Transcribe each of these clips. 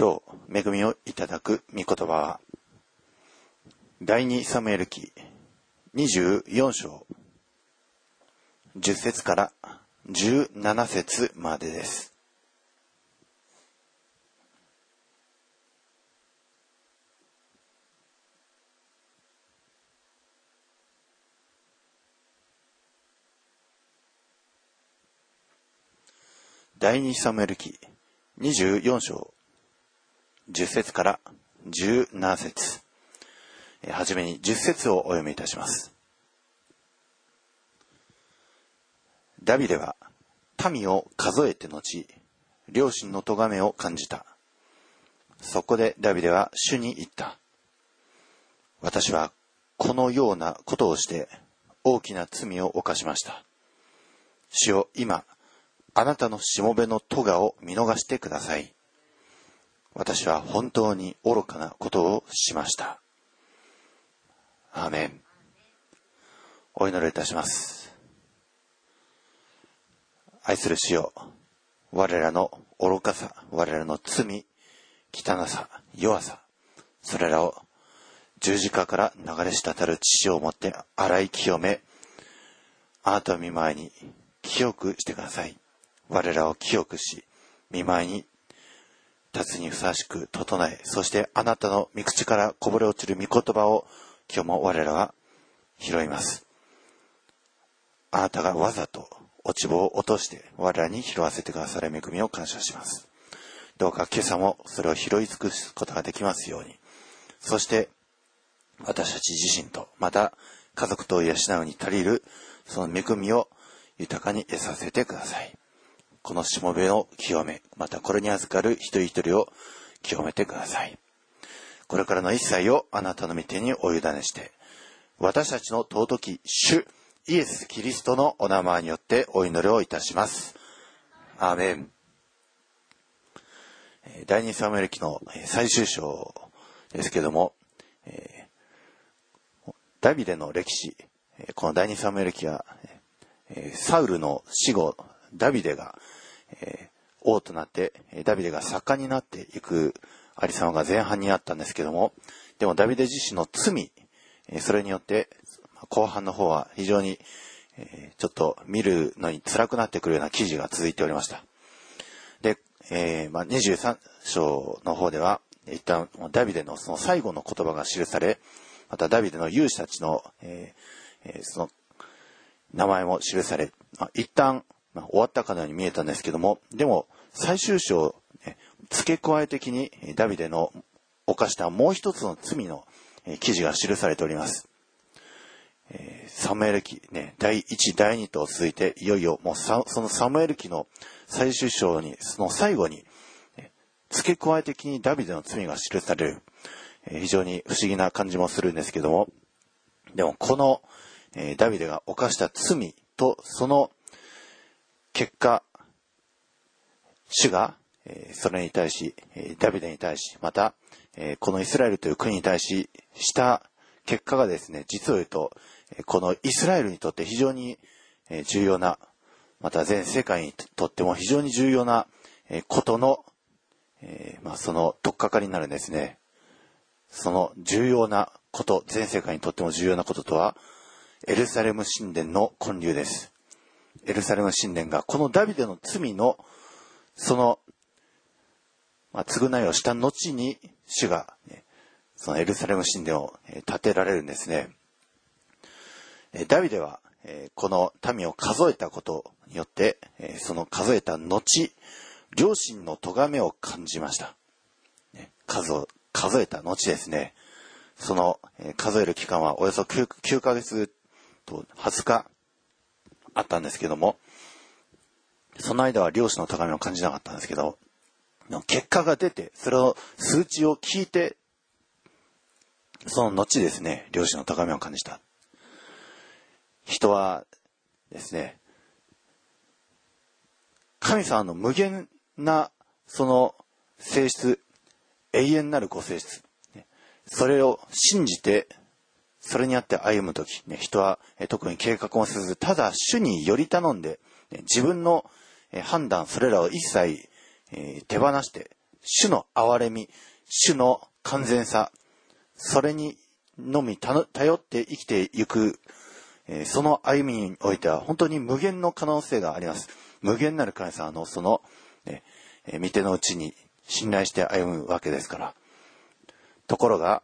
今日、恵みをいただく御言葉。は、第二サムエル記24章。10節から17節までです。第二サムエル記24章。10節から17節はじめに10節をお読みいたします。ダビデは民を数えて後、両親の咎めを感じた。そこでダビデは主に言った。私はこのようなことをして大きな罪を犯しました。主よ今、あなたのしもべの咎を見逃してください。私は本当に愚かなことをしました。アーメン。お祈りいたします。愛する主よ、我らの愚かさ、我らの罪、汚さ、弱さ、それらを十字架から流れ滴る血をもって洗い清め、あなたの見舞いに清くしてください。我らを清くし、見舞いに立つにふさわしく整え、そしてあなたの御口からこぼれ落ちる御言葉を今日も我らは拾います。あなたがわざと落ち棒を落として我らに拾わせてくださる恵みを感謝します。どうか今朝もそれを拾い尽くすことができますように。そして私たち自身と、また家族と養うに足りるその恵みを豊かに得させてください。このしもべを清め、またこれに預かる一人一人を清めてください。これからの一切をあなたの御手にお委ねして、私たちの尊き主イエス・キリストのお名前によってお祈りをいたします。アーメン。第二サムエル記の最終章ですけども、ダビデの歴史、この第二サムエル記は、サウルの死後、ダビデが、王となって、ダビデが盛んになっていくありさまが前半にあったんですけども、でもダビデ自身の罪、それによって、後半の方は非常に、ちょっと見るのに辛くなってくるような記事が続いておりました。で、えーまあ、23章の方では、一旦ダビデのその最後の言葉が記され、またダビデの勇士たちの、えーその名前も記され、まあ、一旦、まあ、終わったかのように見えたんですけども、でも最終章、付け加え的にダビデの犯したもう一つの罪の記事が記されております。サムエル記、ね、第1、第2と続いて、いよいよもうそのサムエル記の最終章に、その最後に、付け加え的にダビデの罪が記される、非常に不思議な感じもするんですけども、でもこの、ダビデが犯した罪とその結果、主が、それに対し、ダビデに対し、また、このイスラエルという国に対しした結果がですね、実を言うと、このイスラエルにとって非常に重要な、また全世界にとっても非常に重要なことの、まあ、その取っかかりになるんですね。その重要なこと、全世界にとっても重要なこととは、エルサレム神殿の建立です。エルサレム神殿が、このダビデの罪の、その、まあ、償いをした後に、主が、ね、そのエルサレム神殿を建てられるんですね。ダビデは、この民を数えたことによって、その数えた後、両親の咎めを感じました。数を、数えた後ですね。その、数える期間はおよそ 9, 9ヶ月と20日あったんですけども、その間は漁師の高めを感じなかったんですけど、結果が出て、それを数値を聞いて、その後ですね、漁師の高めを感じた。人はですね、神様の無限なその性質、永遠なるご性質、それを信じて、それにあって歩むとき、ね、人は特に計画もせず、ただ主により頼んで、自分の判断、それらを一切、手放して、主の憐れみ、主の完全さ、それにのみ頼って生きていく、その歩みにおいては本当に無限の可能性があります。無限なる神様のその、見てのうちに信頼して歩むわけですから。ところが、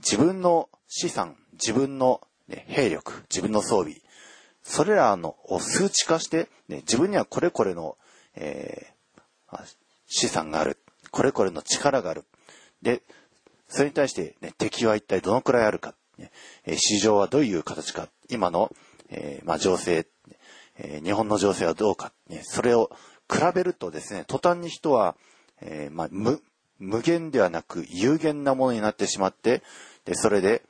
自分の資産、自分の、兵力、自分の装備、それらのを数値化して、ね、自分にはこれこれの、えー、資産がある。これこれの力がある。で、それに対して、ね、敵は一体どのくらいあるか。ね、市場はどういう形か。今の、えー、まあ、情勢、えー、日本の情勢はどうか。ね、それを比べるとですね、途端に人は、えー、まあ、無、無限ではなく有限なものになってしまって、で、それで、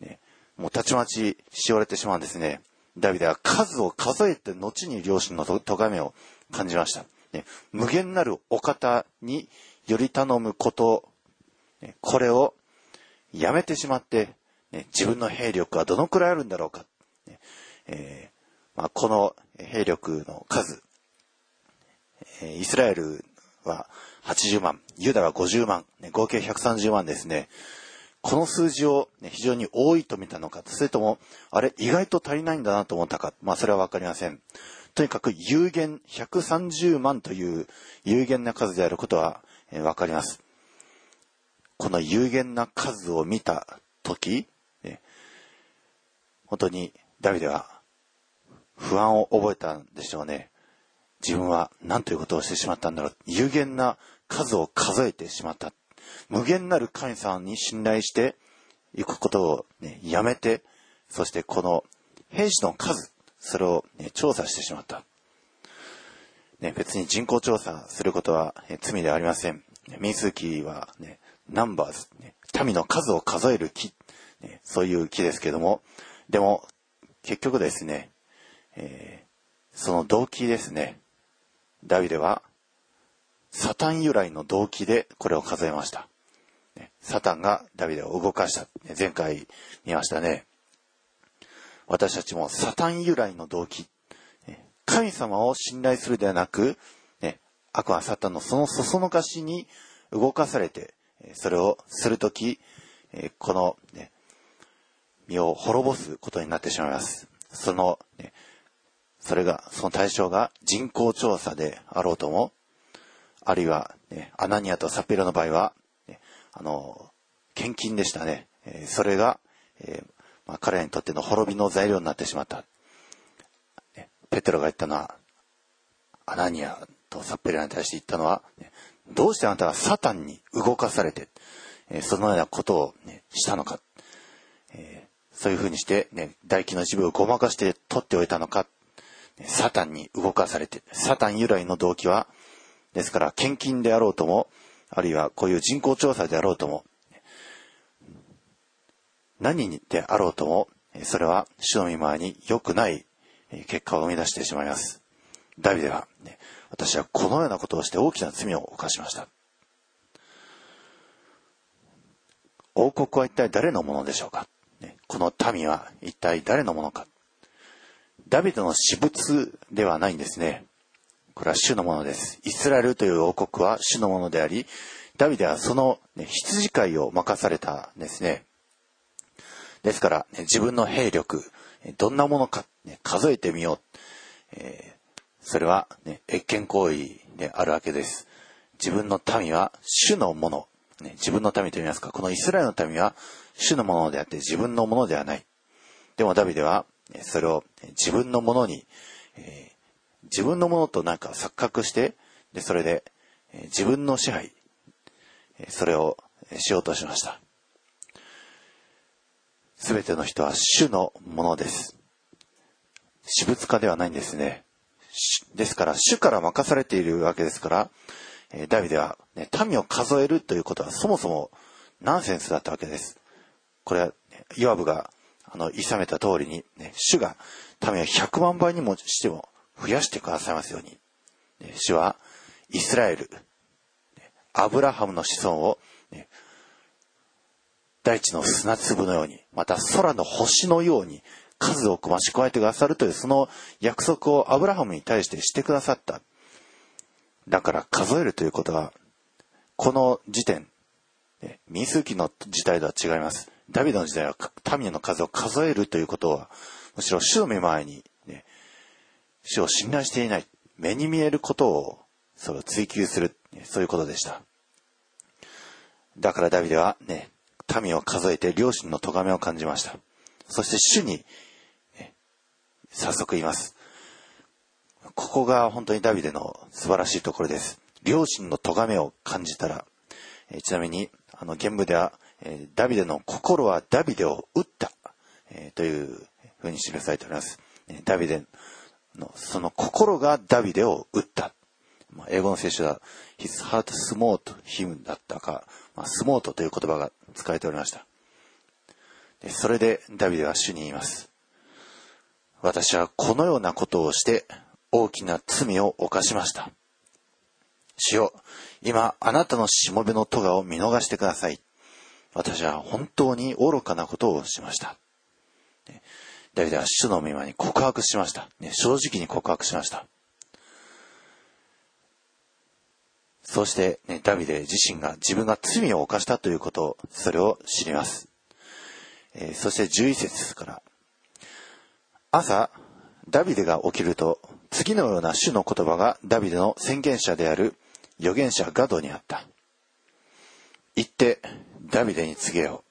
ね、もうたちまちしおれてしまうんですね。ダビデは数を数えて後に両親の咎めを感じました。ね、無限なるお方により頼むこと、ね、これをやめてしまって、ね、自分の兵力はどのくらいあるんだろうか。ねえー、まあ、この兵力の数、イスラエルは80万、ユダは50万、ね、合計130万ですね。この数字を、ね、非常に多いと見たのか、それとも、あれ、意外と足りないんだなと思ったか、まあそれはわかりません。とにかく有限、130万という有限な数であることは、えー、かります。この有限な数を見たとき、ね、本当にダビデは不安を覚えたんでしょうね。自分は何ということをしてしまったんだろう。有限な数を数えてしまった。無限なる神様に信頼していくことを、ね、やめて、そしてこの兵士の数、それを、ね、調査してしまった。ね、別に人口調査することは、ね、罪ではありません。民数記は、ね、ナンバーズ、ね、民の数を数える木、ね、そういう木ですけども、でも、結局ですね、えー、その動機ですね。ダビデは、サタン由来の動機でこれを数えました。サタンがダビデを動かした。前回見ましたね。私たちもサタン由来の動機。神様を信頼するではなく、悪はサタンのそのそそのかしに動かされて、それをするとき、この、ね、身を滅ぼすことになってしまいます。その、ね、それが、その対象が人口調査であろうとも、あるいは、ね、アナニアとサピロの場合は、ね、あの、献金でしたね。えー、それが、えー、まあ、彼らにとっての滅びの材料になってしまった。ね、ペテロが言ったのは、アナニアとサピロに対して言ったのは、ね、どうしてあなたはサタンに動かされて、えー、そのようなことを、ね、したのか。えそういうふうにして、ね、唾液の一部をごまかして取っておいたのか。サタンに動かされて、サタン由来の動機は、ですから献金であろうとも、あるいはこういう人口調査であろうとも、何であろうとも、それは主の御前に良くない結果を生み出してしまいます。ダビデは、ね、私はこのようなことをして大きな罪を犯しました。王国は一体誰のものでしょうか？この民は一体誰のものか？ダビデの私物ではないんですね。これは主のものです。イスラエルという王国は主のものであり、ダビデはその、ね、羊飼いを任されたんですね。ですから、ね、自分の兵力、どんなものか、ね、数えてみよう。えー、それは、ね、越権行為であるわけです。自分の民は主のもの。ね、自分の民と言いますか、このイスラエルの民は主のものであって自分のものではない。でもダビデは、それを自分のものに、え、自分のものとなんか錯覚して、で、それで、え、自分の支配、え、それをしようとしました。すべての人は主のものです。私物化ではないんですね。ですから、主から任されているわけですから、えー、ダビデは、ね、民を数えるということはそもそもナンセンスだったわけです。これは、ヨアブがあの、いさめた通りに、ね、主が民を100万倍にもしても増やしてくださいますように。主は、イスラエル、アブラハムの子孫を、大地の砂粒のように、また空の星のように数多く増し加えてくださるというその約束をアブラハムに対してしてくださった。だから数えるということは、この時点、民数記の時代とは違います。ダビデの時代は民の数を数えるということは、むしろ主の目前に、主を信頼していない、目に見えることを、それを追求する、そういうことでした。だからダビデはね、民を数えて両親の咎めを感じました。そして主に、早速言います。ここが本当にダビデの素晴らしいところです。両親の咎めを感じたら、えちなみに、あの、原文では、えダビデの心はダビデを撃った、えというふうに記されております。ダビデの、その心がダビデを撃った。まあ、英語の聖書は、his heart smote him だったか、まあ、スモートという言葉が使われておりました。でそれでダビデは主に言います。私はこのようなことをして大きな罪を犯しました。主よ、今あなたのしもべの咎を見逃してください。私は本当に愚かなことをしました。ダビデは主の御前に告白しました。ね正直に告白しました。そして、ね、ダビデ自身が自分が罪を犯したということを、それを知ります。えー、そして11節から。朝、ダビデが起きると、次のような主の言葉がダビデの宣言者である預言者ガドにあった。言って、ダビデに告げよう。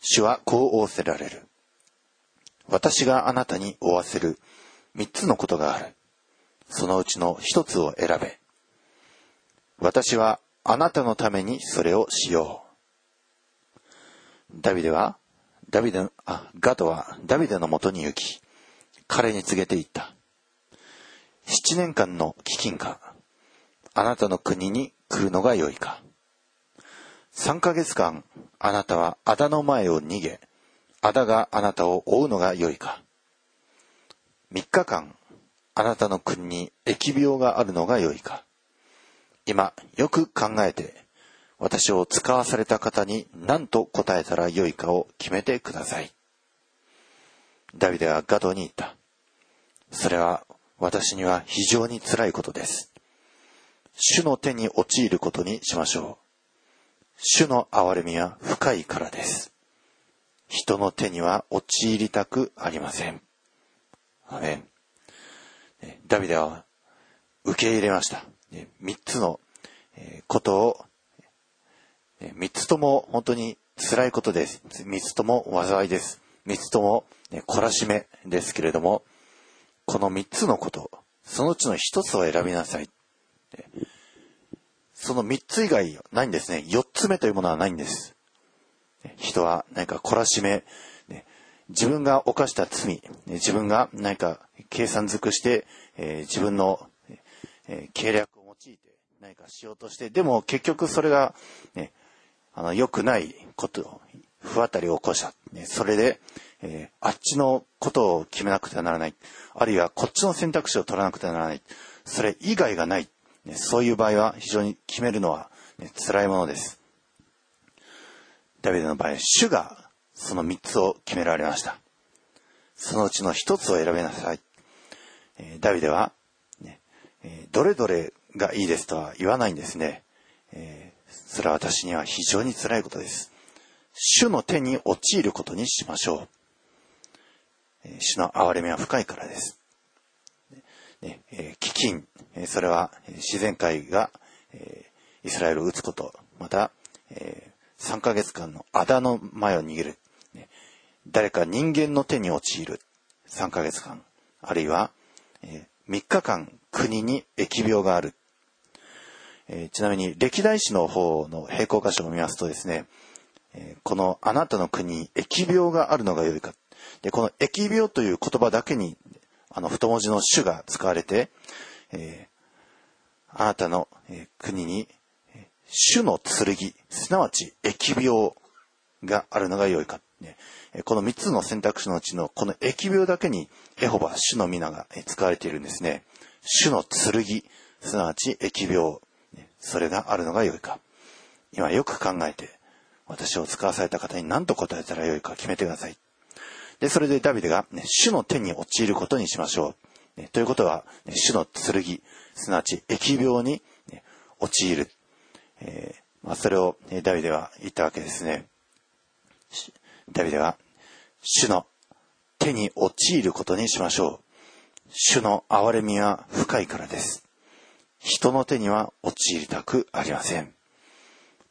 主はこう仰せられる。私があなたに負わせる三つのことがある。そのうちの一つを選べ。私はあなたのためにそれをしよう。ダビデは、ダビデの、あ、ガドはダビデのもとに行き、彼に告げて言った。七年間の飢饉か、あなたの国に来るのが良いか。三ヶ月間、あなたは仇の前を逃げ、仇があなたを追うのが良いか。三日間、あなたの国に疫病があるのが良いか。今、よく考えて、私を使わされた方に何と答えたらよいかを決めてください。ダビデはガドに言った。それは私には非常に辛いことです。主の手に陥ることにしましょう。主の憐れみは深いからです。人の手には陥りたくありません。アメン。ダビデは受け入れました。3つのことを、3つとも本当に辛いことです。3つとも災いです。3つとも懲らしめですけれども、この3つのこと、そのうちの1つを選びなさい。その3つ以外ないんですね。4つ目というものはないんです。人は何か懲らしめ、自分が犯した罪、自分が何か計算づくして、自分の計略を用いて何かしようとして、でも結局それが、ね、あの、良くないこと、不当たりを起こした。ね、それで、えー、あっちのことを決めなくてはならない。あるいはこっちの選択肢を取らなくてはならない。それ以外がない。ね、そういう場合は非常に決めるのは、ね、辛いものです。ダビデの場合、主がその三つを決められました。そのうちの一つを選べなさい。え、ダビデは、ねえ、どれどれがいいですとは言わないんですね。えー、それは私には非常に辛いことです。主の手に陥ることにしましょう。え、主の憐れみは深いからです。ねえ、飢饉、えそれは自然界が、えイスラエルを撃つこと、また、え3ヶ月間の仇の前を逃げる、誰か人間の手に陥る。3ヶ月間、あるいは、え3日間国に疫病がある、ちなみに歴代史の方の並行箇所を見ますとですね、このあなたの国に疫病があるのが良いか。で、この疫病という言葉だけに、あの、太文字の主が使われて、あなたの、国に、主の剣、すなわち疫病があるのが良いか。ね、この3つの選択肢のうちのこの疫病だけにエホバ、主の皆が使われているんですね。主の剣、すなわち疫病それがあるのが良いか。今よく考えて、私を使わされた方に何と答えたらよいか決めてください。で、それでダビデが、ね、主の手に陥ることにしましょう。ね、ということは、ね、主の剣、すなわち疫病に、ね、陥る、えー、まあ、それをダビデは言ったわけですね。ダビデは、主の手に陥ることにしましょう。主の憐れみは深いからです。人の手には陥りたくありません。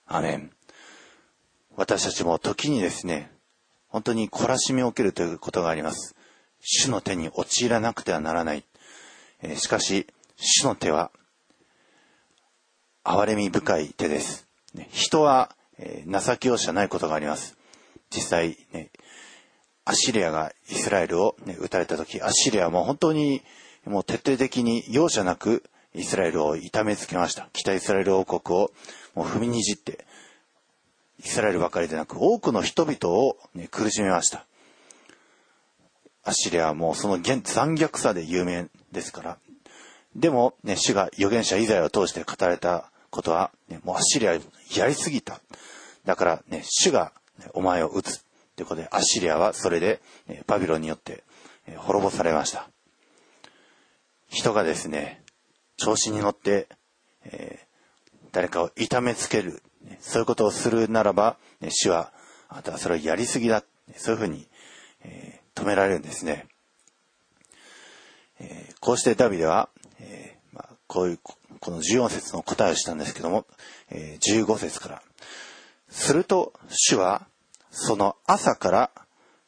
アメン。私たちも時にですね、本当に懲らしみを受けるということがあります。主の手に陥らなくてはならない。えー、しかし、主の手は、憐れみ深い手です。人は、えー、情け容赦ないことがあります。実際、ね、アッシリアがイスラエルを、ね、撃たれた時、アッシリアはもう本当にもう徹底的に容赦なくイスラエルを痛めつけました。北イスラエル王国をもう踏みにじって、イスラエルばかりでなく多くの人々を、ね、苦しめました。アッシリアはもうその残虐さで有名ですから。でも、ね、主が預言者イザヤを通して語られたことは、ね、もうアッシリアやりすぎた。だからね、主が、お前を撃つ。ということで、アッシリアはそれで、ね、バビロンによって、ね、滅ぼされました。人がですね、調子に乗って、えー、誰かを痛めつける、そういうことをするならば、ね、主は、あなたはそれをやりすぎだ。そういうふうに、えー、止められるんですね。えー、こうしてダビデは、えまあ、こういう、この14節の答えをしたんですけども、え15節から。すると、主は、その朝から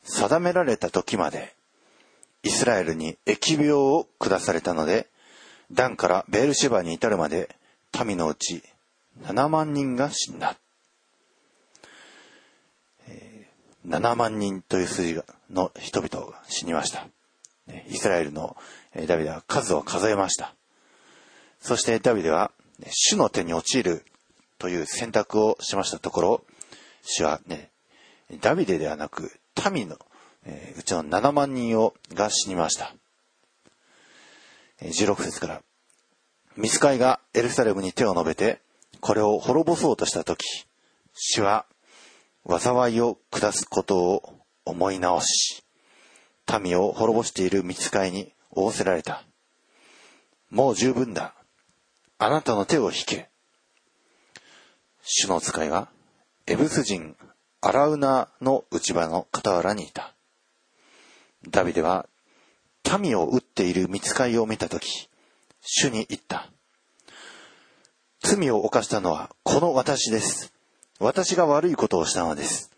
定められた時まで、イスラエルに疫病を下されたので、ダンからベールシェバに至るまで、民のうち7万人が死んだ。7万人という数字の人々が死にました。イスラエルのダビデは数を数えました。そしてダビデは主の手に陥るという選択をしましたところ、主はね、ダビデではなく民の、えうちの7万人をが死にました。16節から、ミスカイがエルサレムに手を述べて、これを滅ぼそうとしたとき、主は災いを下すことを思い直し、民を滅ぼしている見つかいに仰せられた。もう十分だ。あなたの手を引け。主の使いは、エブス人アラウナの内場の傍らにいた。ダビデは、民を撃っている見つかいを見たとき、主に言った。罪を犯したのはこの私です。私が悪いことをしたのです。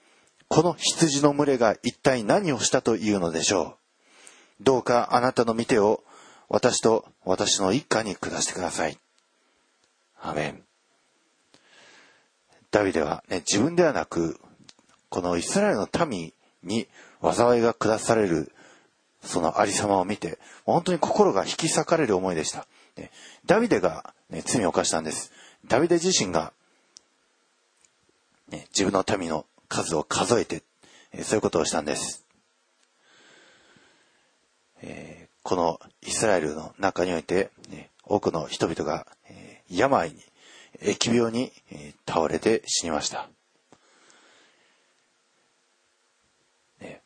この羊の群れが一体何をしたというのでしょう。どうかあなたの見てを私と私の一家に下してください。アメン。ダビデは、ね、自分ではなく、このイスラエルの民に災いが下される、そのありさまを見て、本当に心が引き裂かれる思いでした。ね、ダビデが、ね、罪を犯したんです。ダビデ自身がね、自分の民の数を数えて、えそういうことをしたんです。えー、このイスラエルの中において、ね、多くの人々が、えー、病に、疫病に、倒れて死にました。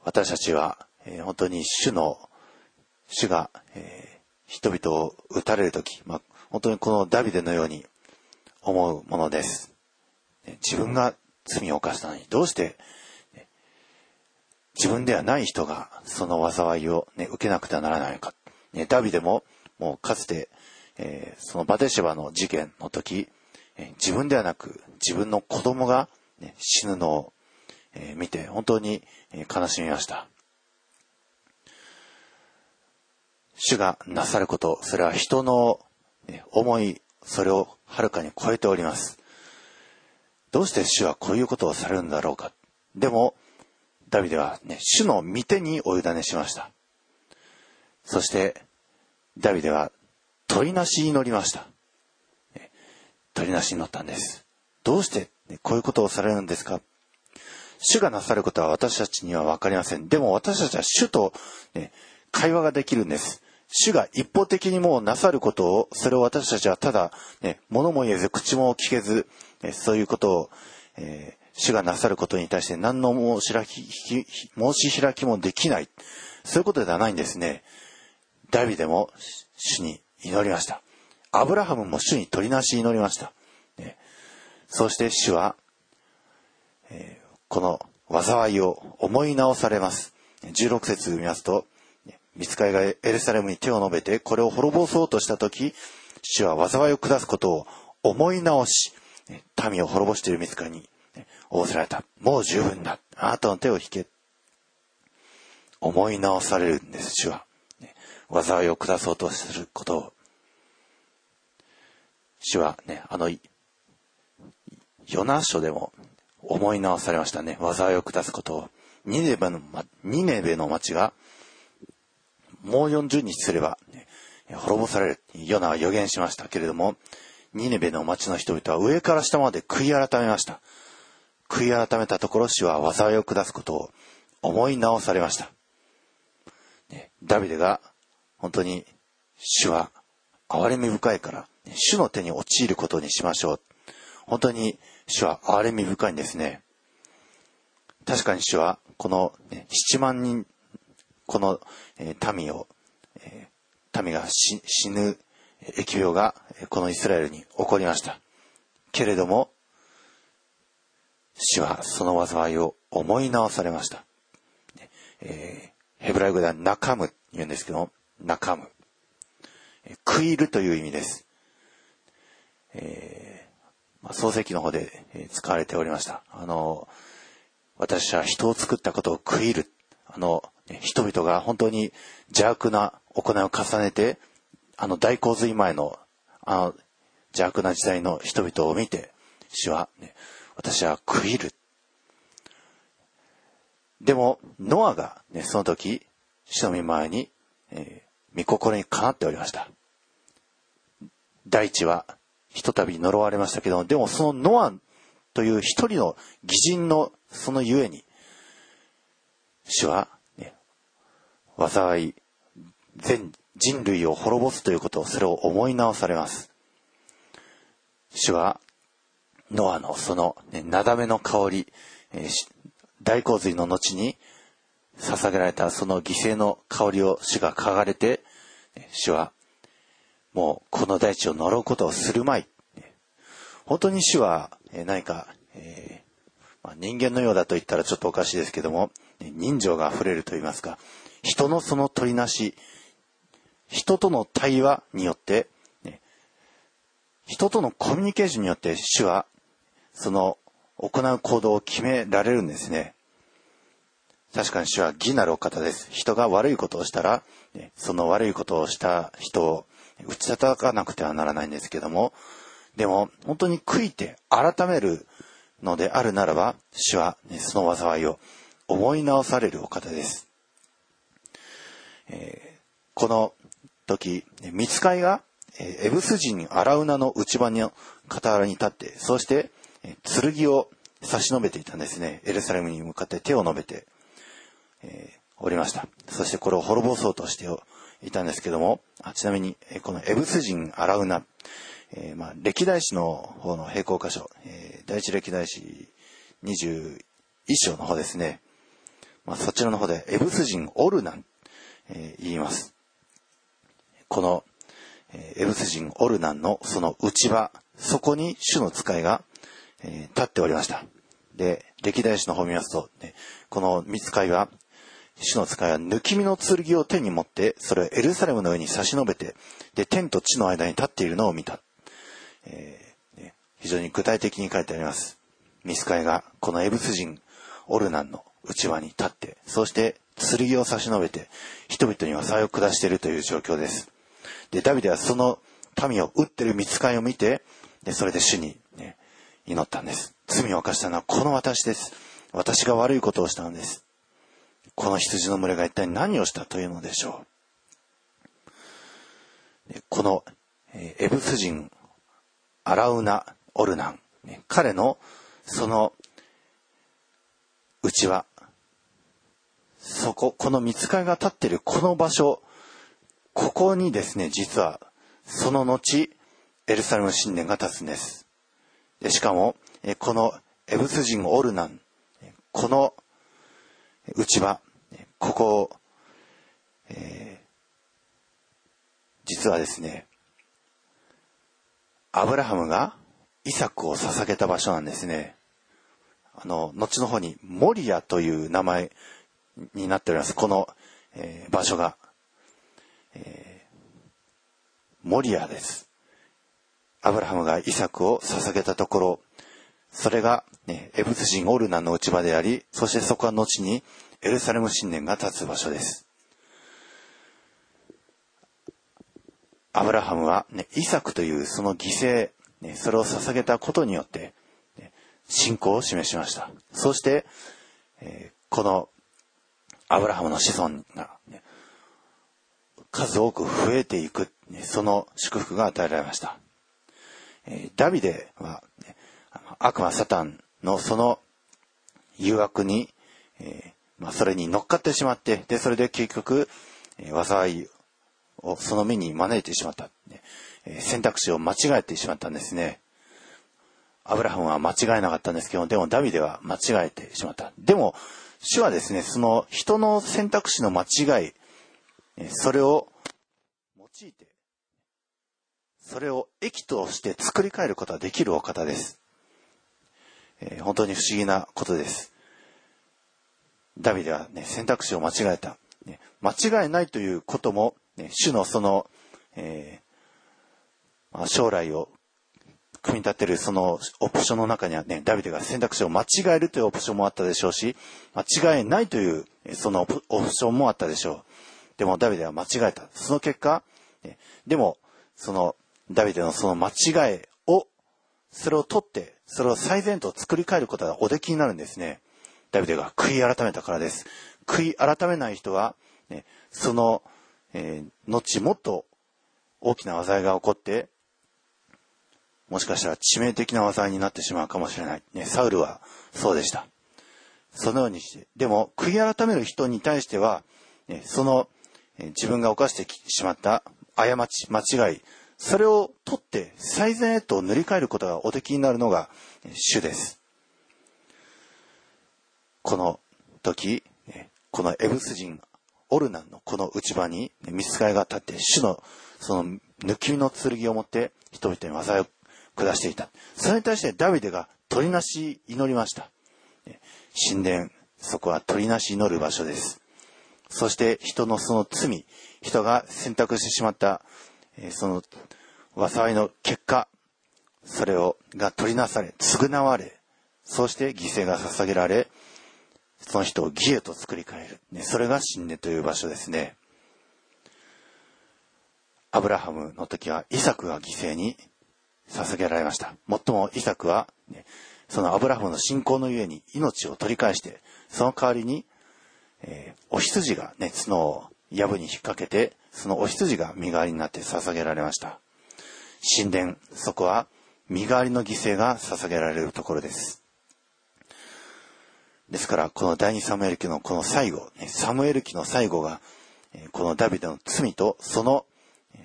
私たちは、本当に主の、主が、人々を撃たれるとき、まあ、本当にこのダビデのように思うものです。自分が罪を犯したのに、どうして、自分ではない人がその災いを、ね、受けなくてはならないか。ね、ダビデも、もうかつて、えー、そのバテシバの事件の時、えー、自分ではなく自分の子供が、ね、死ぬのを、えー、見て本当に、え悲しみました。主がなさること、それは人の、ね、思い、それをはるかに超えております。どうして主はこういうことをされるんだろうか。でも、ダビデはね、主の御手にお委ねしました。そして、ダビデは鳥なしに乗りました。鳥なしに乗ったんです。どうして、こういうことをされるんですか？主がなさることは私たちには分かりません。でも私たちは主と、ね、会話ができるんです。主が一方的にもうなさることを、それを私たちはただ、ね、物も言えず、口も聞けず、そういうことを、えー、主がなさることに対して何の申し開き、申し開きもできない。そういうことではないんですね。ダビデも主に祈りました。アブラハムも主に取りなし祈りました。ね、そして主は、えー、この災いを思い直されます。16節見ますと、見つかりがエルサレムに手を述べて、これを滅ぼそうとした時、主は災いを下すことを思い直し、民を滅ぼしている見つかりに仰せられた。もう十分だ。あなたの手を引け。思い直されるんです、主は。災いを下そうとすることを。主はね、あの、ヨナ書でも思い直されましたね。災いを下すことを。ニネベの、ニネベの町が、もう40日すれば、ね、滅ぼされる。ヨナは予言しましたけれども、ニネベの町の人々は上から下まで悔い改めました。悔い改めたところ主は災いを下すことを思い直されました。ね、ダビデが本当に主は憐れみ深いから、主の手に陥ることにしましょう。本当に主は憐れみ深いんですね。確かに主はこの、ね、7万人、この、え、民を、え、民が死ぬ疫病がこのイスラエルに起こりました。けれども、主はその災いを思い直されました。えー、ヘブライ語では中む言うんですけども、中む。食いるという意味です。えー、まあ、漱石の方で使われておりました。あの、私は人を作ったことを食いる。あの、人々が本当に邪悪な行いを重ねて、あの大洪水前の、あの邪悪な時代の人々を見て、主は、ね、私は食いる。でも、ノアが、ね、その時、主の御前に、えー、御心にかなっておりました。大地は、ひとたび呪われましたけども、でもそのノアという一人の義人のそのゆえに、主は、ね、災い、全人類を滅ぼすということを、それを思い直されます。主は、ノアのその、ね、なだめの香り、えー、大洪水の後に捧げられたその犠牲の香りを主が嗅がれて、主は、もうこの大地を呪うことをするまい。本当に主は、何か、えま、人間のようだと言ったらちょっとおかしいですけども、人情が溢れると言いますか、人のその取りなし、人との対話によって、人とのコミュニケーションによって主はその行う行動を決められるんですね。確かに主は義なるお方です。人が悪いことをしたら、その悪いことをした人を打ち叩かなくてはならないんですけども、でも本当に悔いて改めるのであるならば、主は、その災いを思い直されるお方です。えー、この時、見つかいが、エブス人アラウナの内場の傍らに立って、そして剣を差し伸べていたんですね。エルサレムに向かって手を伸べて、え、おりました。そしてこれを滅ぼそうとしていたんですけども、あちなみに、このエブス人アラウナ、えー、まあ、歴代史の方の並行箇所、えー、第一歴代史21章の方ですね。まあ、そちらの方でエブス人オルナン、えー、言います。この、えエブス人オルナンのその内場、そこに主の使いがえー、立っておりました。で、歴代史の方を見ますと、ね、この見つかいは、主の使いは抜き身の剣を手に持って、それをエルサレムの上に差し伸べて、で、天と地の間に立っているのを見た。えー、ね、非常に具体的に書いてあります。ミスカイが、このエブス人、オルナンの内輪に立って、そして剣を差し伸べて、人々には災を下しているという状況です。で、ダビデはその民を撃ってる見つかいを見て、で、それで主に、ね、祈ったんです。罪を犯したのはこの私です。私が悪いことをしたのです。この羊の群れが一体何をしたというのでしょう。このエブス人アラウナ・オルナン、彼のその内輪、そこ、この見つかりが立っているこの場所、ここにですね、実はその後、エルサレム神殿が立つんです。でしかも、このエブス人オルナン、この内場、ここ、えー、実はですね、アブラハムがイサクを捧げた場所なんですね。あの、後の方に、モリアという名前になっております。この、えー、場所が。えー、モリアです。アブラハムがイサクを捧げたところ、それが、ね、エブス人オルナの内場であり、そしてそこは後にエルサレム神殿が立つ場所です。アブラハムは、ね、イサクというその犠牲、ね、それを捧げたことによって、ね、信仰を示しました。そして、えー、このアブラハムの子孫が、ね、数多く増えていく、ね、その祝福が与えられました。えー、ダビデは、ね、悪魔サタンのその誘惑に、えー、まあ、それに乗っかってしまって、で、それで結局、えー、災いをその目に招いてしまった、ねえー、選択肢を間違えてしまったんですね。アブラハムは間違えなかったんですけど、でもダビデは間違えてしまった。でも、主はですね、その人の選択肢の間違い、それを用いて、それを益として作り変えることができるお方です。えー、本当に不思議なことです。ダビデはね、選択肢を間違えた。ね、間違えないということも、ね、主のその、えー、まあ、将来を組み立てるそのオプションの中にはね、ダビデが選択肢を間違えるというオプションもあったでしょうし、間違えないというそのオプションもあったでしょう。でもダビデは間違えた。その結果、ね、でも、そのダビデのその間違えを、それを取って、それを最善と作り変えることがおできになるんですね。ダビデが悔い改めたからです。悔い改めない人は、ね、その、えー、後もっと大きな災いが起こって、もしかしたら致命的な災いになってしまうかもしれない。ね、サウルはそうでした。そのようにして、でも、悔い改める人に対しては、ね、その、えー、自分が犯してしまった過ち、間違い、それを取って最善へと塗り替えることがおできになるのが主です。この時、このエブス人オルナンのこの内場に見つかりが立って主のその抜き身の剣を持って人々に技を下していた。それに対してダビデが鳥なし祈りました。神殿、そこは鳥なし祈る場所です。そして人のその罪、人が選択してしまったその災いの結果、それを、が取りなされ、償われ、そして犠牲が捧げられ、その人を義へと作り変える。ね、それが神殿という場所ですね。アブラハムの時はイサクが犠牲に捧げられました。もっともイサクは、ね、そのアブラハムの信仰のゆえに命を取り返して、その代わりに、えー、お羊がね、角を藪に引っ掛けて、そのお羊が身代わりになって捧げられました。神殿、そこは身代わりの犠牲が捧げられるところです。ですから、この第二サムエル記のこの最後、サムエル記の最後が、このダビデの罪とその、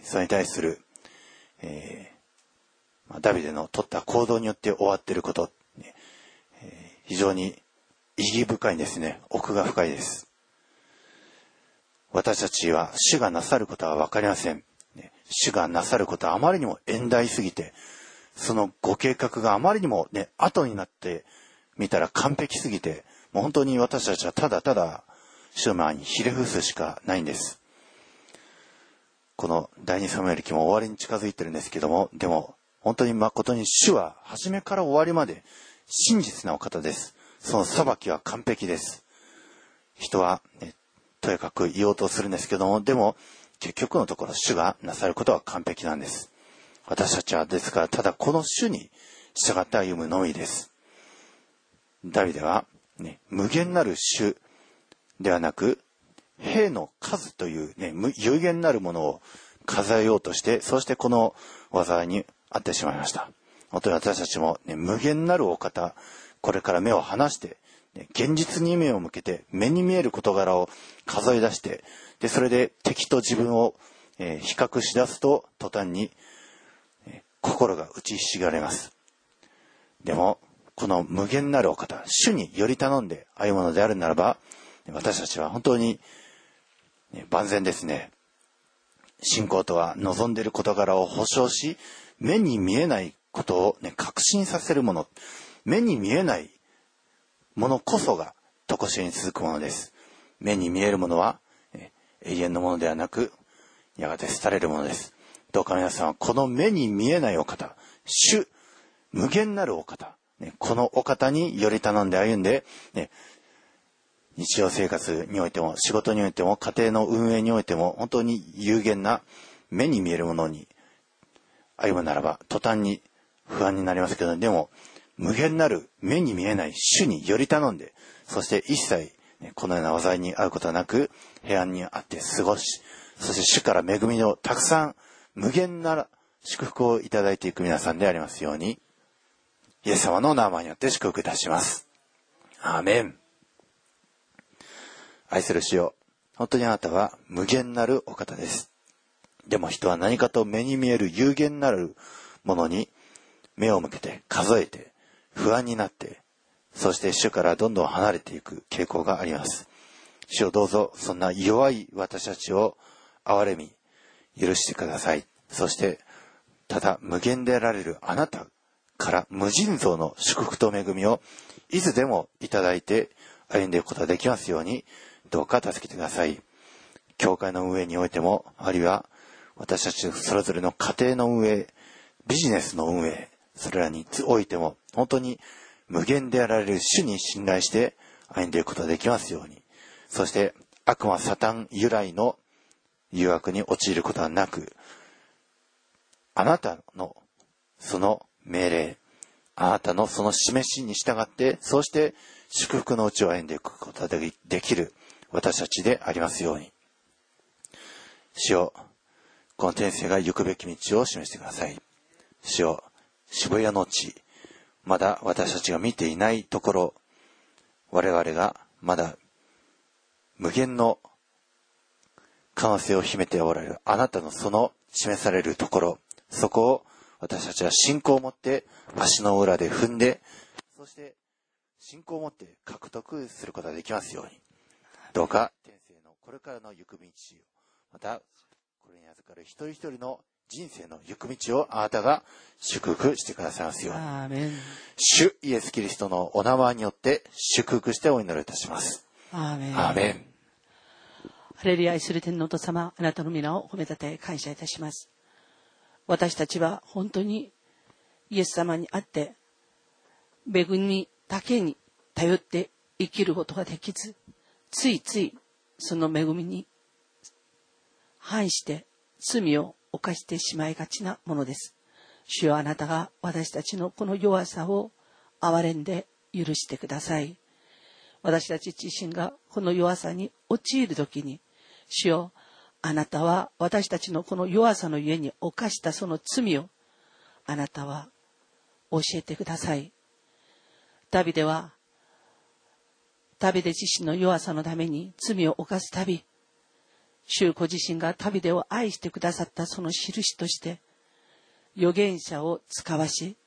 それに対する、えー、ダビデの取った行動によって終わっていること、非常に意義深いんですね。奥が深いです。私たちは主がなさることは分かりません。主がなさることはあまりにも遠大すぎて、そのご計画があまりにもね、後になってみたら完璧すぎて、もう本当に私たちはただただ主の前にひれ伏すしかないんです。この第二サムエル記も終わりに近づいてるんですけども、でも本当に誠に主は初めから終わりまで真実なお方です。その裁きは完璧です。人は、ね、とやかく言おうとするんですけども、でも、結局のところ主がなさることは完璧なんです。私たちはですから、ただこの主に従って歩むのみです。ダビデは、ね、無限なる主ではなく、兵の数というね、有限なるものを数えようとして、そしてこの災いに遭ってしまいました。本当に私たちも、ね、無限なるお方、これから目を離して、ね現実に目を向けて目に見える事柄を数え出してでそれで敵と自分を、えー、比較しだすと途端に、えー、心が打ちひしがれますでもこの無限なるお方主により頼んで歩むのであるならば私たちは本当に、万全ですね信仰とは望んでいる事柄を保証し目に見えないことをね、確信させるもの、目に見えないものこそが、とこしえに続くものです。目に見えるものは、永遠のものではなく、やがて廃れるものです。どうか皆さんは、この目に見えないお方、主、無限なるお方、ね、このお方により頼んで歩んで、ね、日常生活においても、仕事においても、家庭の運営においても、本当に有限な目に見えるものに歩むならば、途端に不安になりますけど、でも、無限なる目に見えない主により頼んで、そして一切、このような災いに遭うことはなく、平安にあって過ごし、そして主から恵みをたくさん、無限な祝福をいただいていく皆さんでありますように、イエス様の名前によって祝福いたします。アーメン。愛する主よ、本当にあなたは無限なるお方です。でも人は何かと目に見える有限なるものに目を向けて数えて不安になってそして主からどんどん離れていく傾向があります。主をどうぞそんな弱い私たちを憐れみ許してください。そしてただ無限であられるあなたから無尽蔵の祝福と恵みをいつでもいただいて歩んでいくことができますようにどうか助けてください。教会の運営においても、あるいは私たちそれぞれの家庭の運営、ビジネスの運営、それらにおいても、本当に無限であられる主に信頼して歩んでいくことができますように。そして、悪魔サタン由来の誘惑に陥ることはなく、あなたのその命令、あなたのその示しに従って、そうして祝福のうちを歩んでいくことができる私たちでありますように。主よ、この天性が行くべき道を示してください。主よ、渋谷の地、まだ私たちが見ていないところ、我々がまだ無限の可能性を秘めておられるあなたのその示されるところ、そこを私たちは信仰を持って足の裏で踏んで、そして信仰を持って獲得することができますように。どうか天性のこれからの行く道を、また、これに預かる一人一人の人生の行く道をあなたが祝福してくださいますように。主イエス・キリストのお名前によって祝福してお祈りいたします。アーメン。ハレルヤ愛する天皇と様、あなたの皆を褒めたて感謝いたします。私たちは本当にイエス様にあって、恵みだけに頼って生きることができず、ついついその恵みに反して罪を犯してしまいがちなものです。主よあなたが私たちのこの弱さを憐れんで許してください。私たち自身がこの弱さに陥るときに、主よあなたは私たちのこの弱さのゆえに犯したその罪をあなたは教えてください。ダビデはダビデ自身の弱さのために罪を犯すたび、主子自身がダビデを愛してくださったその印として、預言者を使わし、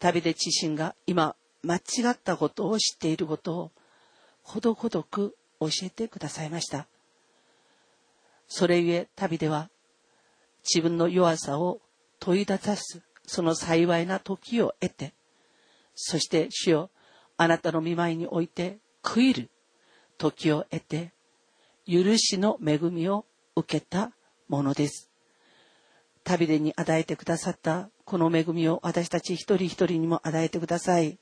ダビデ自身が今間違ったことを知っていることを、ほどほどく教えてくださいました。それゆえ、ダビデは、自分の弱さを問い出す、その幸いな時を得て、そして主よ、あなたの見舞いにおいて悔いる時を得て、許しの恵みを受けたものです。旅でに与えてくださったこの恵みを私たち一人一人にも与えてください。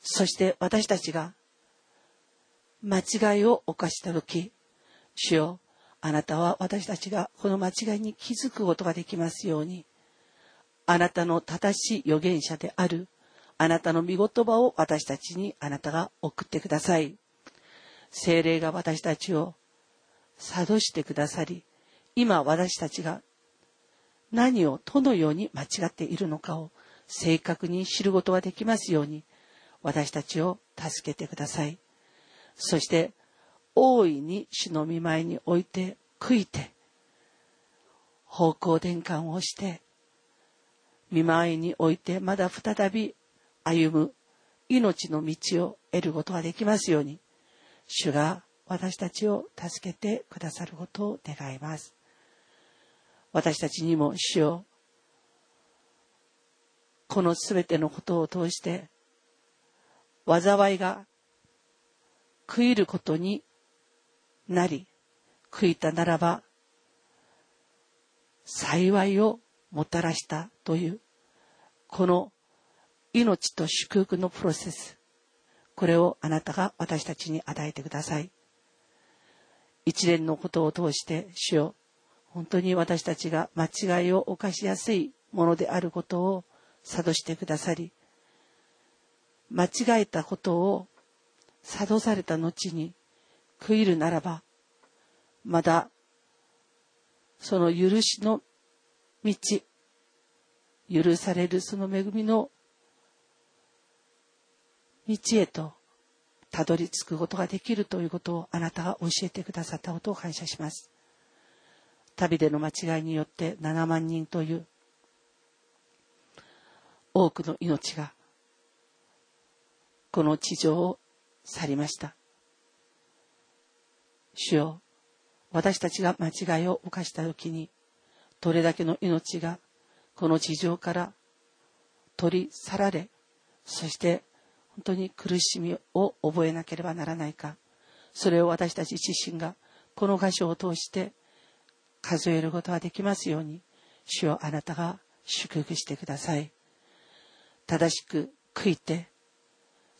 そして私たちが間違いを犯した時、主よ、あなたは私たちがこの間違いに気づくことができますように、あなたの正しい預言者であるあなたの御言葉を私たちにあなたが送ってください。精霊が私たちを諭してくださり、今私たちが何をどのように間違っているのかを正確に知ることができますように、私たちを助けてください。そして、大いに主の見舞いにおいて悔いて、方向転換をして、見舞いにおいてまだ再び歩む命の道を得ることができますように、主が私たちを助けてくださることを願います。私たちにも主をこのすべてのことを通して、災いが悔いることになり、悔いたならば、幸いをもたらしたという、この命と祝福のプロセス、これをあなたが私たちに与えてください。一連のことを通して、主よ、本当に私たちが間違いを犯しやすいものであることを諭してくださり、間違えたことを諭された後に悔いるならば、まだその許しの道、許されるその恵みの道へとたどり着くことができるということをあなたが教えてくださったことを感謝します。旅での間違いによって7万人という多くの命がこの地上を去りました。主よ、私たちが間違いを犯した時にどれだけの命がこの地上から取り去られ、そして本当に苦しみを覚えなければならないか。それを私たち自身がこの箇所を通して数えることができますように、主をあなたが祝福してください。正しく悔いて、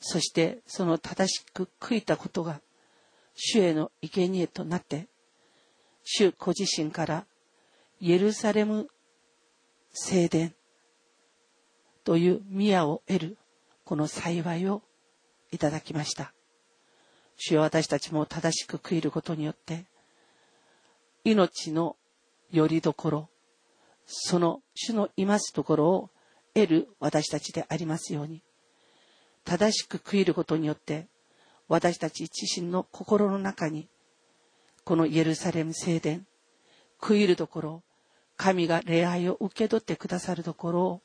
そしてその正しく悔いたことが主への生贄となって、主ご自身からエルサレム聖殿という宮を得るこの幸いをいただきました。主よ私たちも正しく悔いることによって、命の拠り所、その主のいますところを得る私たちでありますように、正しく悔いることによって、私たち自身の心の中に、このイエルサレム聖殿、悔いるところ、神が礼拝を受け取ってくださるところを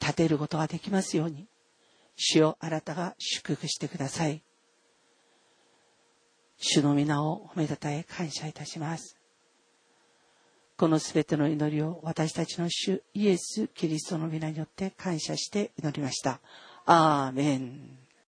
立てることができますように、主をあなたが祝福してください。主の皆を褒めたたえ感謝いたします。このすべての祈りを私たちの主イエス・キリストの皆によって感謝して祈りました。アーメン。